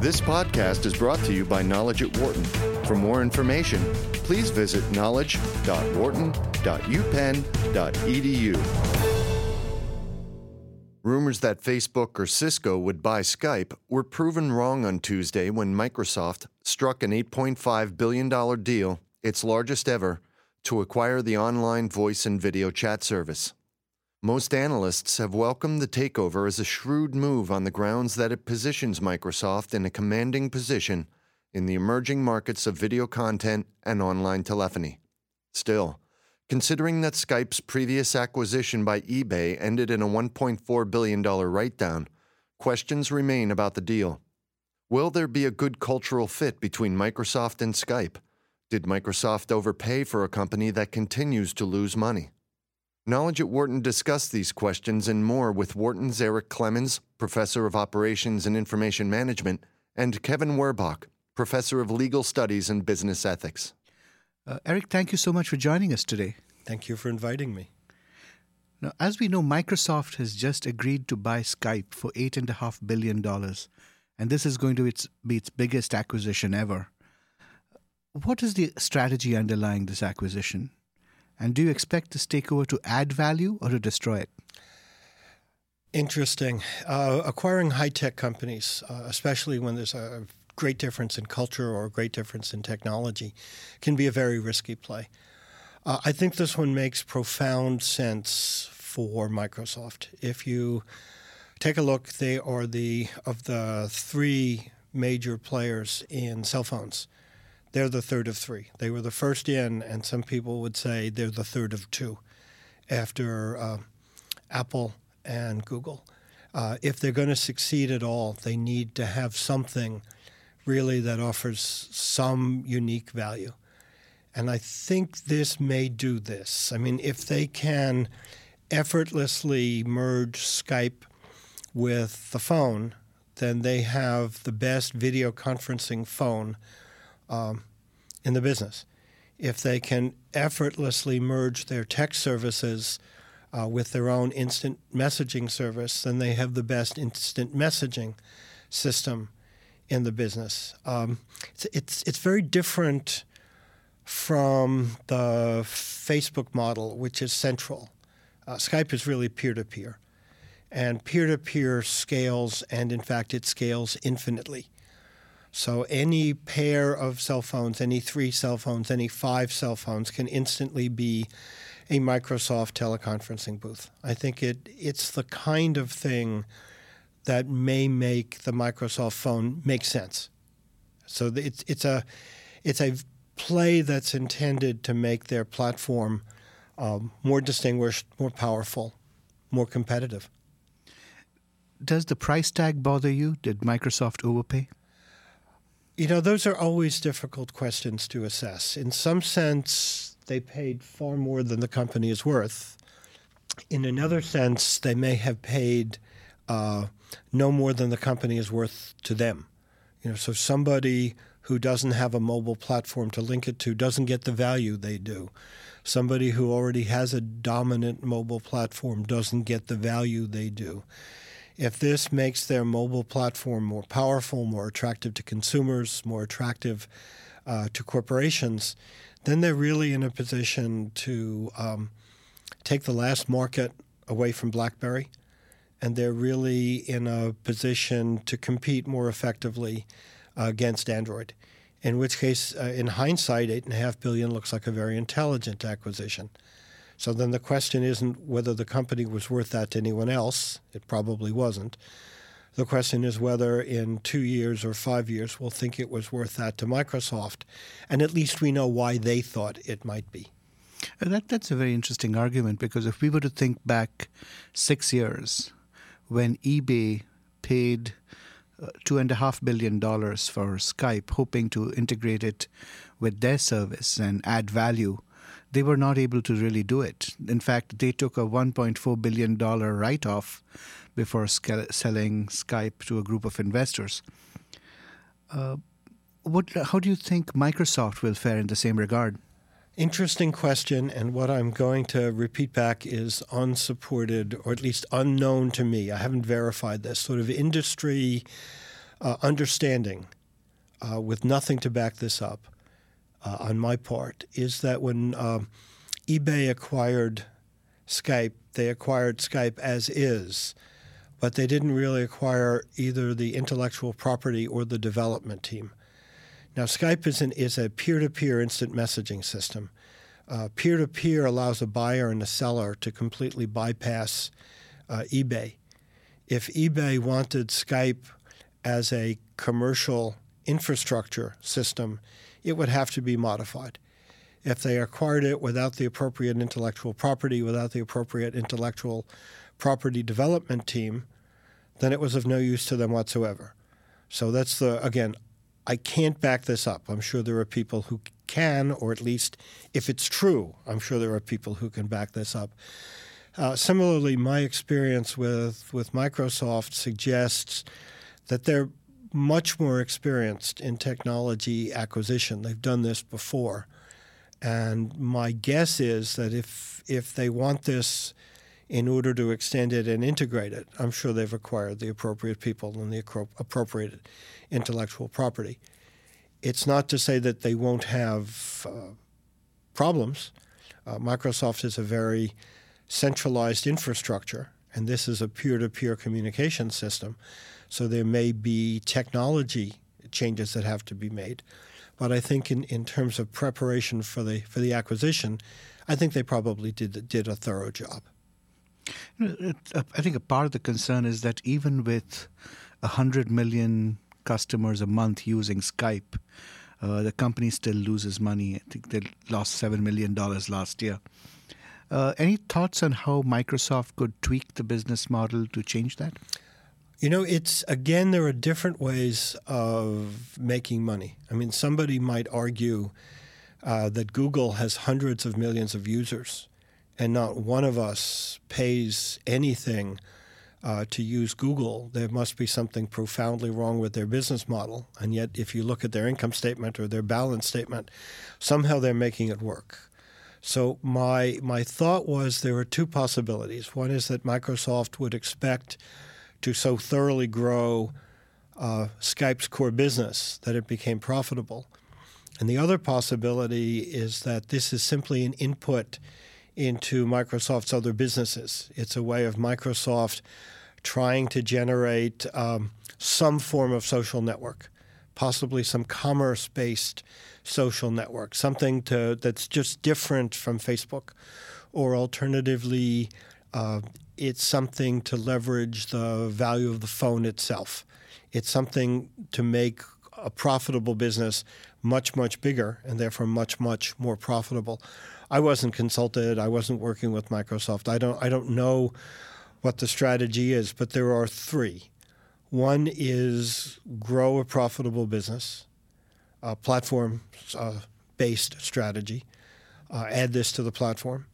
This podcast is brought to you by Knowledge at Wharton. For more information, please visit knowledge.wharton.upenn.edu. Rumors that Facebook or Cisco would buy Skype were proven wrong on Tuesday when Microsoft struck an $8.5 billion deal, its largest ever, to acquire the online voice and video chat service. Most analysts have welcomed the takeover as a shrewd move on the grounds that it positions Microsoft in a commanding position in the emerging markets of video content and online telephony. Still, considering that Skype's previous acquisition by eBay ended in a $1.4 billion write down, questions remain about the deal. Will there be a good cultural fit between Microsoft and Skype? Did Microsoft overpay for a company that continues to lose money? Knowledge at Wharton discussed these questions and more with Wharton's Eric Clemons, Professor of Operations and Information Management, and Kevin Werbach, Professor of Legal Studies and Business Ethics. Uh, Eric, thank you so much for joining us today. Thank you for inviting me. Now, as we know, Microsoft has just agreed to buy Skype for $8.5 billion, and this is going to be its biggest acquisition ever. What is the strategy underlying this acquisition? And do you expect this takeover to add value or to destroy it? Interesting. Uh, acquiring high tech companies, uh, especially when there's a great difference in culture or a great difference in technology, can be a very risky play. Uh, I think this one makes profound sense for Microsoft. If you take a look, they are the of the three major players in cell phones they're the third of three. They were the first in, and some people would say they're the third of two after uh, Apple and Google. Uh, if they're going to succeed at all, they need to have something really that offers some unique value. And I think this may do this. I mean, if they can effortlessly merge Skype with the phone, then they have the best video conferencing phone um, in the business. If they can effortlessly merge their text services uh, with their own instant messaging service, then they have the best instant messaging system in the business. Um, it's, it's, it's very different from the Facebook model, which is central. Uh, Skype is really peer to peer. And peer to peer scales, and in fact, it scales infinitely. So any pair of cell phones, any three cell phones, any five cell phones can instantly be a Microsoft teleconferencing booth. I think it it's the kind of thing that may make the Microsoft phone make sense. So it's it's a it's a play that's intended to make their platform um, more distinguished, more powerful, more competitive. Does the price tag bother you? Did Microsoft overpay? You know, those are always difficult questions to assess. In some sense, they paid far more than the company is worth. In another sense, they may have paid uh, no more than the company is worth to them. You know, so somebody who doesn't have a mobile platform to link it to doesn't get the value they do. Somebody who already has a dominant mobile platform doesn't get the value they do. If this makes their mobile platform more powerful, more attractive to consumers, more attractive uh, to corporations, then they're really in a position to um, take the last market away from BlackBerry, and they're really in a position to compete more effectively uh, against Android. In which case, uh, in hindsight, eight and a half billion looks like a very intelligent acquisition. So then the question isn't whether the company was worth that to anyone else. It probably wasn't. The question is whether in two years or five years we'll think it was worth that to Microsoft. And at least we know why they thought it might be. That, that's a very interesting argument because if we were to think back six years when eBay paid uh, $2.5 billion for Skype, hoping to integrate it with their service and add value they were not able to really do it. In fact, they took a $1.4 billion write off before selling Skype to a group of investors. Uh, what, how do you think Microsoft will fare in the same regard? Interesting question, and what I'm going to repeat back is unsupported, or at least unknown to me. I haven't verified this. Sort of industry uh, understanding, uh, with nothing to back this up uh, on my part, is that when um, eBay acquired Skype, they acquired Skype as is, but they didn't really acquire either the intellectual property or the development team. Now, Skype is, an, is a peer to peer instant messaging system. Peer to peer allows a buyer and a seller to completely bypass uh, eBay. If eBay wanted Skype as a commercial infrastructure system, it would have to be modified. If they acquired it without the appropriate intellectual property, without the appropriate intellectual property development team, then it was of no use to them whatsoever. So that's the, again, I can't back this up. I'm sure there are people who can, or at least if it's true, I'm sure there are people who can back this up. Uh, similarly, my experience with, with Microsoft suggests that they're much more experienced in technology acquisition. They've done this before. And my guess is that if, if they want this in order to extend it and integrate it, I'm sure they've acquired the appropriate people and the appropriate intellectual property. It's not to say that they won't have uh, problems. Uh, Microsoft is a very centralized infrastructure, and this is a peer to peer communication system. So there may be technology changes that have to be made. But I think in, in terms of preparation for the for the acquisition, I think they probably did did a thorough job. I think a part of the concern is that even with hundred million customers a month using Skype, uh, the company still loses money. I think they lost seven million dollars last year. Uh, any thoughts on how Microsoft could tweak the business model to change that? You know, it's again, there are different ways of making money. I mean, somebody might argue uh, that Google has hundreds of millions of users, and not one of us pays anything uh, to use Google. There must be something profoundly wrong with their business model. And yet, if you look at their income statement or their balance statement, somehow they're making it work. So my my thought was there are two possibilities. One is that Microsoft would expect to so thoroughly grow uh, Skype's core business that it became profitable. And the other possibility is that this is simply an input into Microsoft's other businesses. It's a way of Microsoft trying to generate um, some form of social network, possibly some commerce based social network, something to, that's just different from Facebook, or alternatively, uh, it's something to leverage the value of the phone itself. It's something to make a profitable business much, much bigger and therefore much, much more profitable. I wasn't consulted. I wasn't working with Microsoft. I don't, I don't know what the strategy is, but there are three. One is grow a profitable business, a platform uh, based strategy, uh, add this to the platform.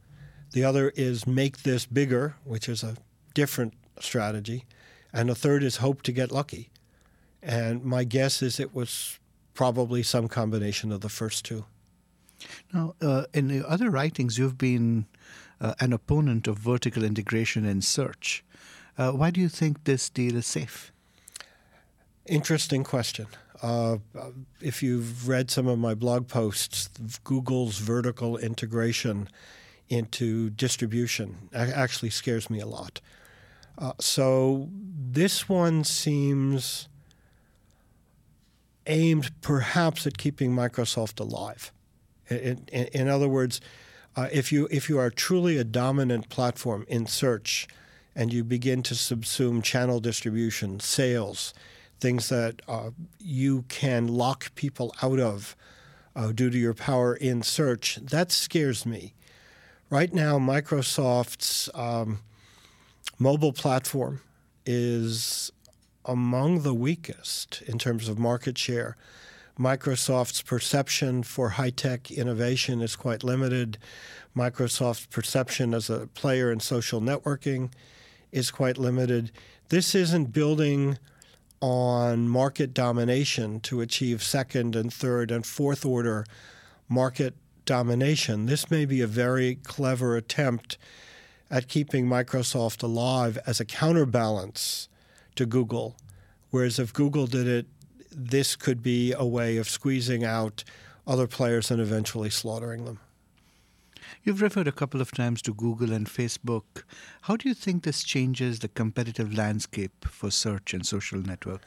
The other is make this bigger, which is a different strategy. And the third is hope to get lucky. And my guess is it was probably some combination of the first two. Now, uh, in the other writings, you've been uh, an opponent of vertical integration in search. Uh, why do you think this deal is safe? Interesting question. Uh, if you've read some of my blog posts, Google's vertical integration into distribution actually scares me a lot. Uh, so this one seems aimed perhaps at keeping Microsoft alive. In, in, in other words, uh, if you if you are truly a dominant platform in search, and you begin to subsume channel distribution, sales, things that uh, you can lock people out of uh, due to your power in search, that scares me. Right now, Microsoft's um, mobile platform is among the weakest in terms of market share. Microsoft's perception for high tech innovation is quite limited. Microsoft's perception as a player in social networking is quite limited. This isn't building on market domination to achieve second and third and fourth order market domination, this may be a very clever attempt at keeping Microsoft alive as a counterbalance to Google, Whereas if Google did it, this could be a way of squeezing out other players and eventually slaughtering them. You've referred a couple of times to Google and Facebook. How do you think this changes the competitive landscape for search and social network?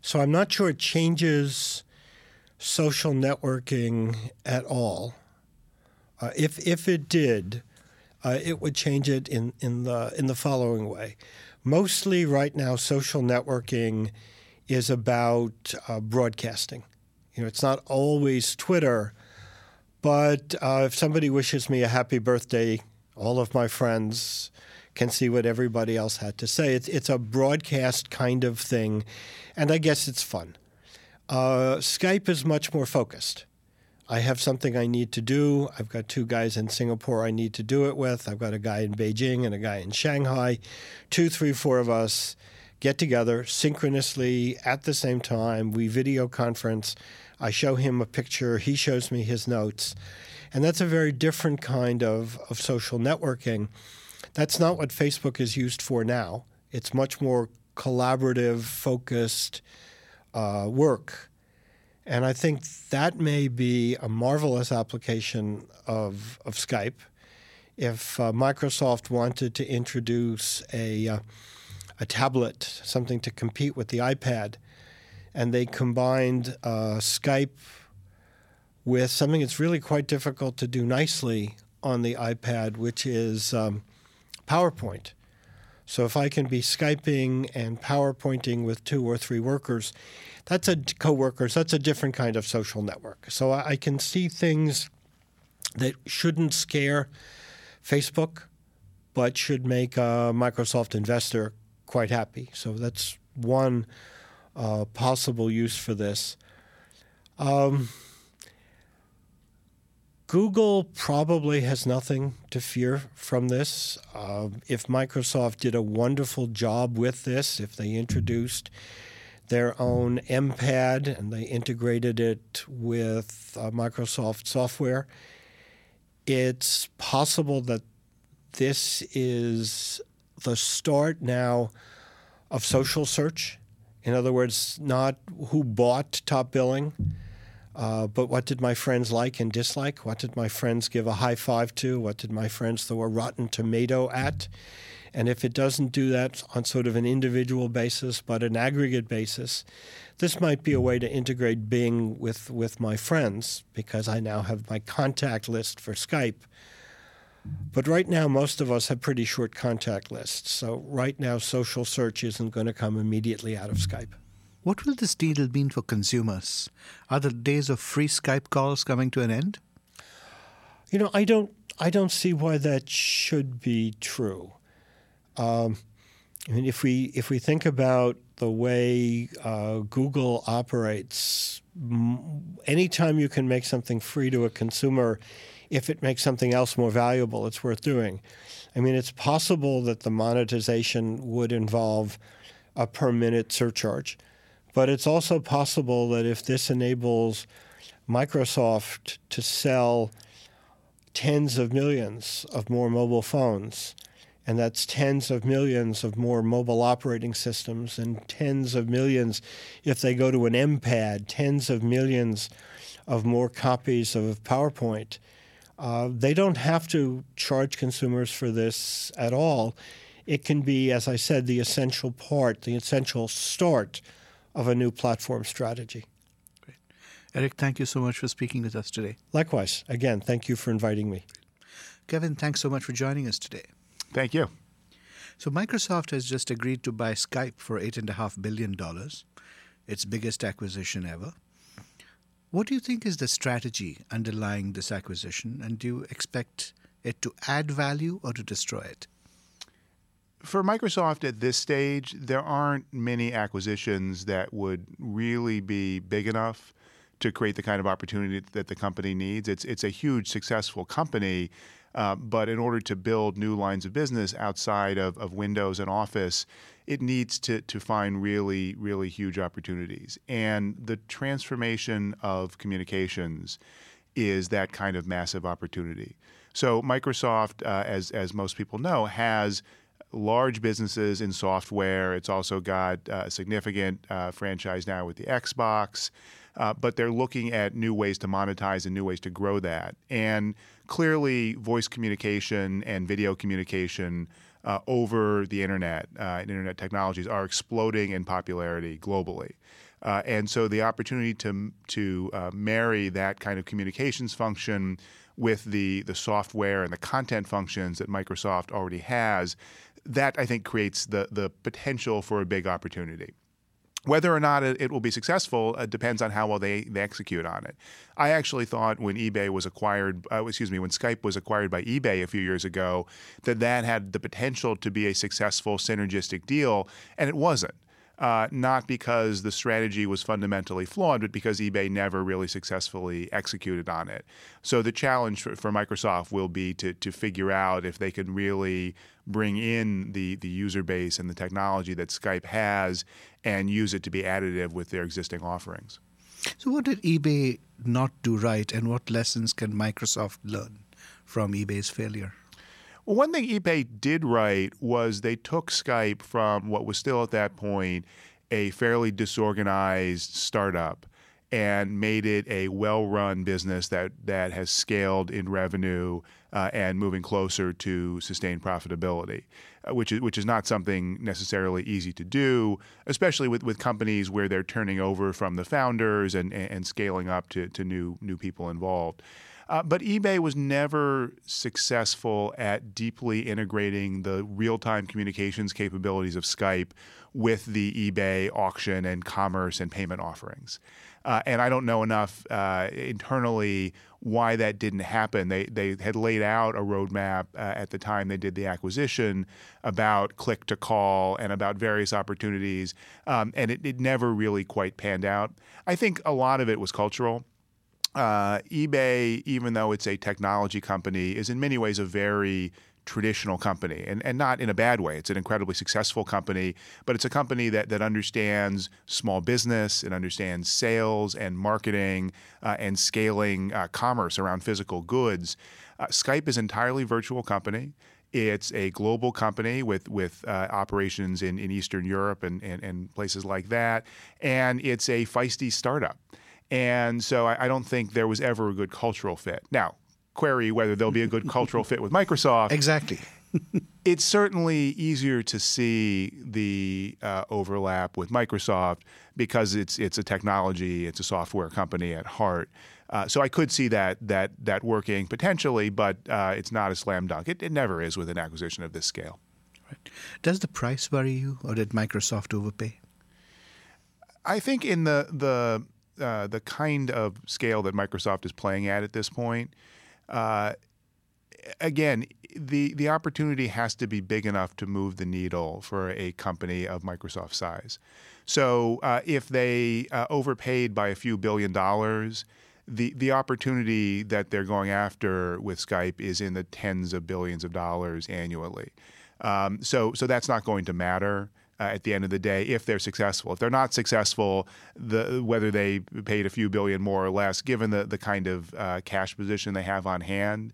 So I'm not sure it changes social networking at all. Uh, if if it did, uh, it would change it in, in the in the following way. Mostly right now, social networking is about uh, broadcasting. You know, it's not always Twitter, but uh, if somebody wishes me a happy birthday, all of my friends can see what everybody else had to say. It's it's a broadcast kind of thing, and I guess it's fun. Uh, Skype is much more focused. I have something I need to do. I've got two guys in Singapore I need to do it with. I've got a guy in Beijing and a guy in Shanghai. Two, three, four of us get together synchronously at the same time. We video conference. I show him a picture. He shows me his notes. And that's a very different kind of, of social networking. That's not what Facebook is used for now. It's much more collaborative, focused uh, work and I think that may be a marvelous application of, of Skype. If uh, Microsoft wanted to introduce a, uh, a tablet, something to compete with the iPad, and they combined uh, Skype with something that's really quite difficult to do nicely on the iPad, which is um, PowerPoint. So if I can be Skyping and PowerPointing with two or three workers, that's a coworkers. That's a different kind of social network. So I, I can see things that shouldn't scare Facebook, but should make a Microsoft investor quite happy. So that's one uh, possible use for this. Um, Google probably has nothing to fear from this. Uh, if Microsoft did a wonderful job with this, if they introduced their own MPad and they integrated it with uh, Microsoft software. It's possible that this is the start now of social search. In other words, not who bought top billing, uh, but what did my friends like and dislike? What did my friends give a high five to? What did my friends throw a rotten tomato at? And if it doesn't do that on sort of an individual basis, but an aggregate basis, this might be a way to integrate Bing with, with my friends because I now have my contact list for Skype. But right now, most of us have pretty short contact lists. So right now, social search isn't going to come immediately out of Skype. What will this deal mean for consumers? Are the days of free Skype calls coming to an end? You know, I don't I don't see why that should be true. Um, I mean, if we if we think about the way uh, Google operates, m- anytime you can make something free to a consumer, if it makes something else more valuable, it's worth doing. I mean, it's possible that the monetization would involve a per minute surcharge, but it's also possible that if this enables Microsoft to sell tens of millions of more mobile phones and that's tens of millions of more mobile operating systems and tens of millions if they go to an MPad, tens of millions of more copies of PowerPoint. Uh, they don't have to charge consumers for this at all. It can be, as I said, the essential part, the essential start of a new platform strategy. Great. Eric, thank you so much for speaking with us today. Likewise. Again, thank you for inviting me. Kevin, thanks so much for joining us today. Thank you. So, Microsoft has just agreed to buy Skype for $8.5 billion, its biggest acquisition ever. What do you think is the strategy underlying this acquisition, and do you expect it to add value or to destroy it? For Microsoft at this stage, there aren't many acquisitions that would really be big enough to create the kind of opportunity that the company needs. It's it's a huge successful company, uh, but in order to build new lines of business outside of, of Windows and Office, it needs to, to find really, really huge opportunities. And the transformation of communications is that kind of massive opportunity. So Microsoft, uh, as, as most people know, has large businesses in software. It's also got uh, a significant uh, franchise now with the Xbox. Uh, but they're looking at new ways to monetize and new ways to grow that. And clearly, voice communication and video communication uh, over the internet uh, and internet technologies are exploding in popularity globally. Uh, and so the opportunity to to marry that kind of communications function with the the software and the content functions that Microsoft already has, that I think creates the the potential for a big opportunity. Whether or not it, will be successful uh, depends on how well they, they execute on it. I actually thought when eBay was acquired, uh, excuse me, when Skype was acquired by eBay a few years ago, that that had the potential to be a successful synergistic deal, and it wasn't uh, not because the strategy was fundamentally flawed, but because eBay never really successfully executed on it. So the challenge for, for, Microsoft will be to, to figure out if they can really bring in the, the user base and the technology that Skype has and use it to be additive with their existing offerings. So, what did eBay not do right, and what lessons can Microsoft learn from eBay's failure? Well, one thing eBay did right was they took Skype from what was still at that point a fairly disorganized startup and made it a well-run business that that has scaled in revenue uh, and moving closer to sustained profitability, uh, which is which is not something necessarily easy to do, especially with, with companies where they're turning over from the founders and, and scaling up to, to new new people involved. Uh, but eBay was never successful at deeply integrating the real time communications capabilities of Skype with the eBay auction and commerce and payment offerings. Uh, and I don't know enough uh, internally why that didn't happen. They, they had laid out a roadmap uh, at the time they did the acquisition about click to call and about various opportunities, um, and it, it never really quite panned out. I think a lot of it was cultural uh, eBay, even though it's a technology company, is in many ways a very traditional company and, and not in a bad way. It's an incredibly successful company, but it's a company that, that understands small business, it understands sales and marketing uh, and scaling uh, commerce around physical goods. Uh, Skype is entirely virtual company. It's a global company with with uh, operations in, in Eastern Europe and, and, and places like that, and it's a feisty startup. And so I, I don't think there was ever a good cultural fit. Now, query whether there'll be a good cultural fit with Microsoft. Exactly. it's certainly easier to see the uh, overlap with Microsoft because it's it's a technology, it's a software company at heart. Uh, so I could see that that that working potentially, but uh, it's not a slam dunk. It, it never is with an acquisition of this scale. Right. Does the price worry you, or did Microsoft overpay? I think in the the uh, the kind of scale that Microsoft is playing at at this point, uh, again, the the opportunity has to be big enough to move the needle for a company of Microsoft size. So uh, if they uh, overpaid by a few billion dollars, the the opportunity that they're going after with Skype is in the tens of billions of dollars annually. Um, so so that's not going to matter uh, at the end of the day if they're successful. If they're not successful, the whether they paid a few billion more or less, given the the kind of uh, cash position they have on hand.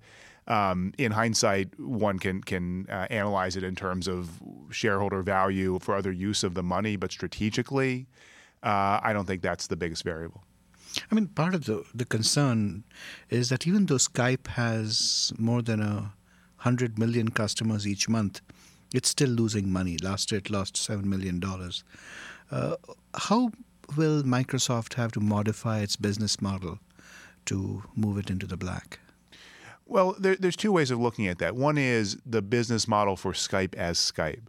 Um, in hindsight, one can can uh, analyze it in terms of shareholder value for other use of the money, but strategically, uh, I don't think that's the biggest variable. I mean, part of the the concern is that even though Skype has more than a hundred million customers each month, it's still losing money. Last year it lost $7 million. Uh, how will Microsoft have to modify its business model to move it into the black? Well, there, there's two ways of looking at that. One is the business model for Skype as Skype.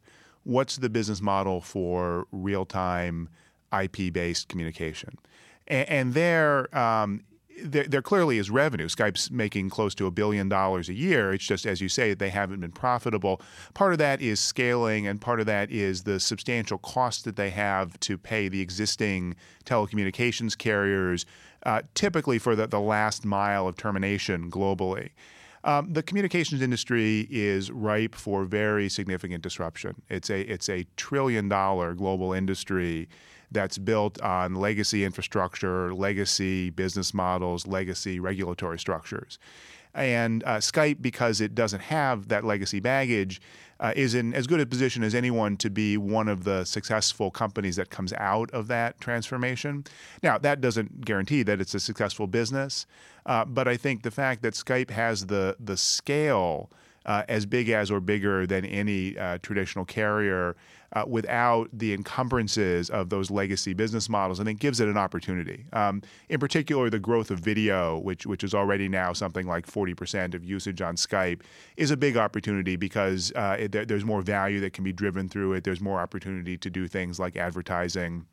What's the business model for real time IP based communication? And, and there, um, there, there, clearly is revenue. Skype's making close to a billion dollars a year. It's just, as you say, they haven't been profitable. Part of that is scaling, and part of that is the substantial cost that they have to pay the existing telecommunications carriers, uh, typically for the, the last mile of termination globally. Um, the communications industry is ripe for very significant disruption. It's a it's a trillion dollar global industry that's built on legacy infrastructure, legacy business models, legacy regulatory structures. And uh, Skype, because it doesn't have that legacy baggage, uh, is in as good a position as anyone to be one of the successful companies that comes out of that transformation. Now, that doesn't guarantee that it's a successful business, uh, but I think the fact that Skype has the the scale uh, as big as or bigger than any uh, traditional carrier uh, without the encumbrances of those legacy business models, and it gives it an opportunity. Um, in particular, the growth of video, which which is already now something like 40% of usage on Skype, is a big opportunity because uh, it, there, there's more value that can be driven through it. There's more opportunity to do things like advertising.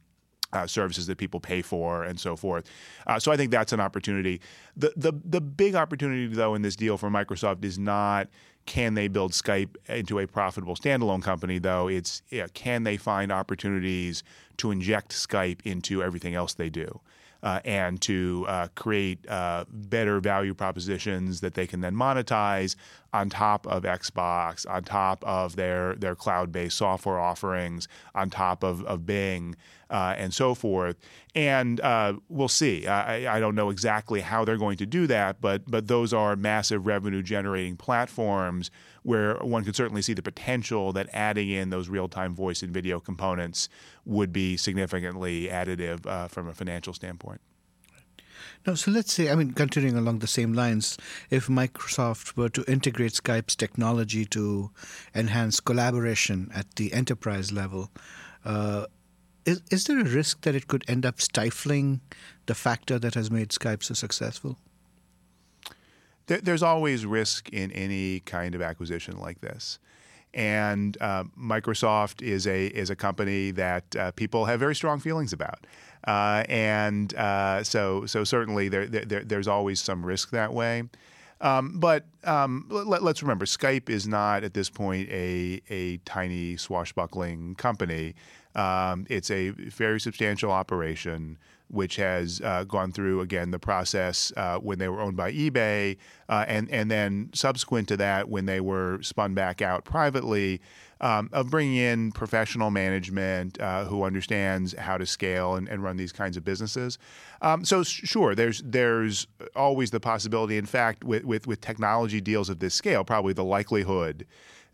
Uh, services that people pay for and so forth. Uh, so I think that's an opportunity. The, the the big opportunity though in this deal for Microsoft is not can they build Skype into a profitable standalone company, though? It's can they find opportunities to inject Skype into everything else they do? Uh, and to uh, create uh, better value propositions that they can then monetize on top of Xbox, on top of their their cloud-based software offerings, on top of, of Bing, uh, and so forth. And uh, we'll see. I, I, don't know exactly how they're going to do that, but but those are massive revenue-generating platforms where one could certainly see the potential that adding in those real-time voice and video components would be significantly additive uh, from a financial standpoint. Now, so let's say, I mean, continuing along the same lines, if Microsoft were to integrate Skype's technology to enhance collaboration at the enterprise level, uh, is, is there a risk that it could end up stifling the factor that has made Skype so successful? there's always risk in any kind of acquisition like this. And uh, Microsoft is a is a company that uh, people have very strong feelings about, uh, and uh, so so certainly there, there, there's always some risk that way. Um, but um, let, us remember, Skype is not at this point a a tiny swashbuckling company. Um, it's a very substantial operation which has uh, gone through again the process uh, when they were owned by eBay, uh, and and then subsequent to that when they were spun back out privately, um, of bringing in professional management uh, who understands how to scale and, and, run these kinds of businesses. Um, so sure, there's there's always the possibility. In fact, with, with with technology deals of this scale, probably the likelihood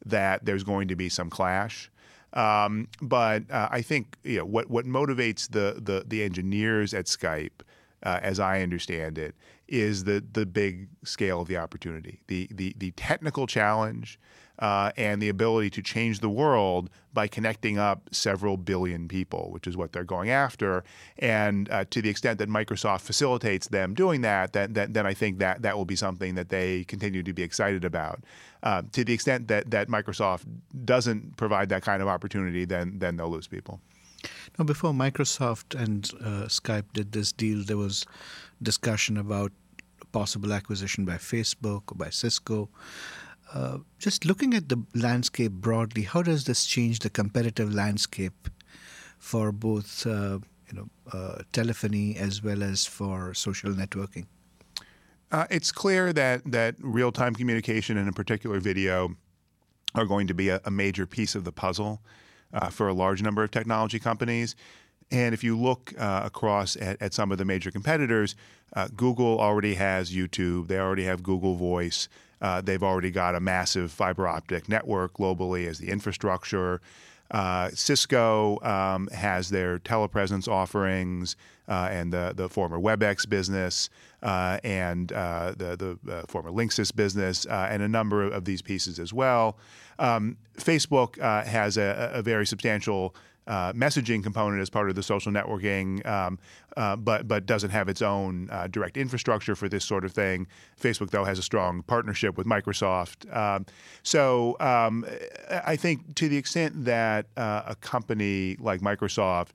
that there's going to be some clash. Um, but uh, I think you know, what what motivates the the, the engineers at Skype, uh, as I understand it, is the the big scale of the opportunity, the the the technical challenge, uh, and the ability to change the world by connecting up several billion people, which is what they're going after. And uh, to the extent that Microsoft facilitates them doing that, then, then, then, I think that that will be something that they continue to be excited about. Uh, to the extent that, that Microsoft doesn't provide that kind of opportunity, then, then they'll lose people. Now, before Microsoft and uh, Skype did this deal, there was discussion about possible acquisition by Facebook or by Cisco. Uh, just looking at the landscape broadly, how does this change the competitive landscape for both uh, you know uh, telephony as well as for social networking? Uh, it's clear that that real time communication and in particular video are going to be a, a major piece of the puzzle uh, for a large number of technology companies. And if you look uh, across at, at, some of the major competitors, uh, Google already has YouTube, they already have Google Voice. Uh, they've already got a massive fiber optic network globally as the infrastructure. Uh, Cisco um, has their telepresence offerings uh, and the, the former WebEx business uh, and uh, the, the uh, former Linksys business uh, and a number of these pieces as well. Um, Facebook has a, a, very substantial uh, messaging component as part of the social networking, um, uh, but but doesn't have its own uh, direct infrastructure for this sort of thing. Facebook, though, has a strong partnership with Microsoft. Um, so um, I think to the extent that uh, a company like Microsoft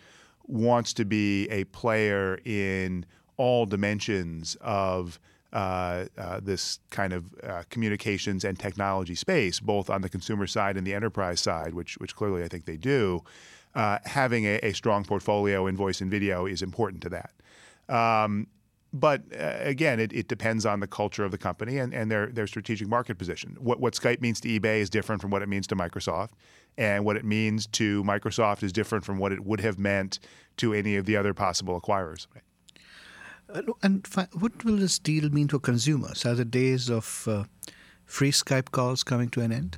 wants to be a player in all dimensions of uh, uh, this kind of uh, communications and technology space, both on the consumer side and the enterprise side, which which clearly I think they do uh, having a, a, strong portfolio in voice and video is important to that. Um, but uh, again, it, it, depends on the culture of the company and, and their, their strategic market position. What, what Skype means to eBay is different from what it means to Microsoft. And what it means to Microsoft is different from what it would have meant to any of the other possible acquirers. Uh, and fi- what will this deal mean for consumers? Are the days of uh, free Skype calls coming to an end?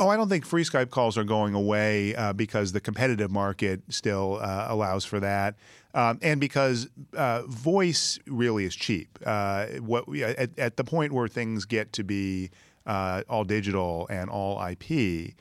Oh, I don't think free Skype calls are going away uh, because the competitive market still uh, allows for that, um, and because uh, voice really is cheap. Uh, what we, at, at, the point where things get to be uh, all digital and all IP,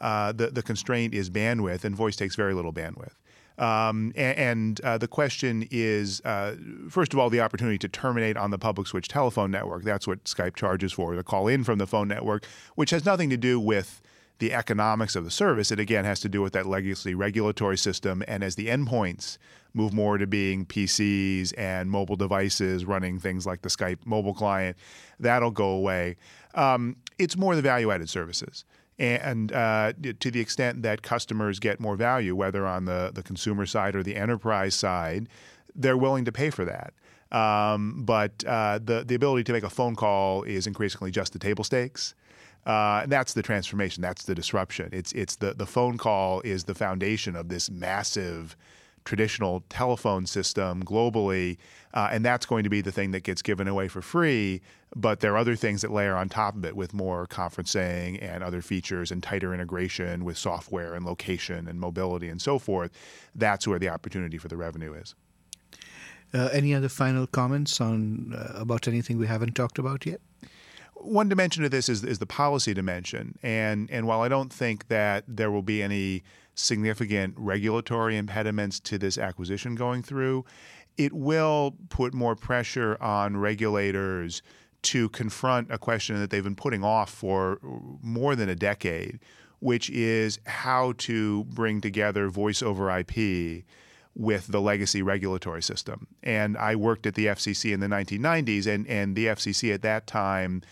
uh, the the constraint is bandwidth, and voice takes very little bandwidth. Um, and, and uh, the question is, uh, first of all, the opportunity to terminate on the public switch telephone network. That's what Skype charges for, the call in from the phone network, which has nothing to do with the economics of the service. It again has to do with that legacy regulatory system. And as the endpoints move more to being PCs and mobile devices running things like the Skype mobile client, that'll go away. Um, it's more the value added services and uh, to the extent that customers get more value, whether on the, the consumer side or the enterprise side, they're willing to pay for that. Um, but uh, the the ability to make a phone call is increasingly just the table stakes. Uh, and that's the transformation. That's the disruption. It's it's the the phone call is the foundation of this massive traditional telephone system globally, uh, and that's going to be the thing that gets given away for free. But there are other things that layer on top of it with more conferencing and other features and tighter integration with software and location and mobility and so forth. That's where the opportunity for the revenue is. Uh, any other final comments on uh, about anything we haven't talked about yet? One dimension of this is, is the policy dimension, and and while I don't think that there will be any significant regulatory impediments to this acquisition going through, it will put more pressure on regulators to confront a question that they've been putting off for more than a decade, which is how to bring together voice over IP with the legacy regulatory system. And I worked at the FCC in the 1990s, and, and the FCC at that time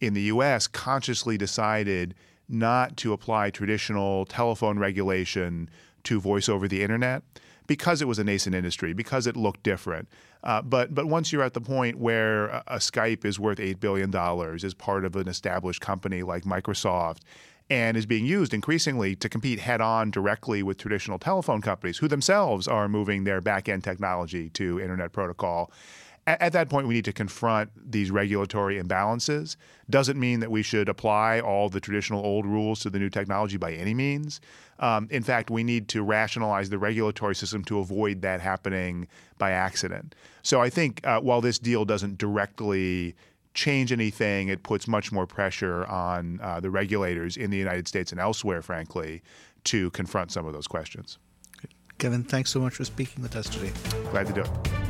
in the US consciously decided not to apply traditional telephone regulation to voice over the internet because it was a nascent industry, because it looked different. Uh, but but once you're at the point where a, a Skype is worth eight billion dollars as part of an established company like Microsoft, and is being used increasingly to compete head on directly with traditional telephone companies who themselves are moving their back end technology to internet protocol at, at that point, we need to confront these regulatory imbalances. Doesn't mean that we should apply all the traditional old rules to the new technology by any means. Um, in fact, we need to rationalize the regulatory system to avoid that happening by accident. So I think uh, while this deal doesn't directly change anything, it puts much more pressure on uh, the regulators in the United States and elsewhere, frankly, to confront some of those questions. Kevin, thanks so much for speaking with us today. Glad to do it.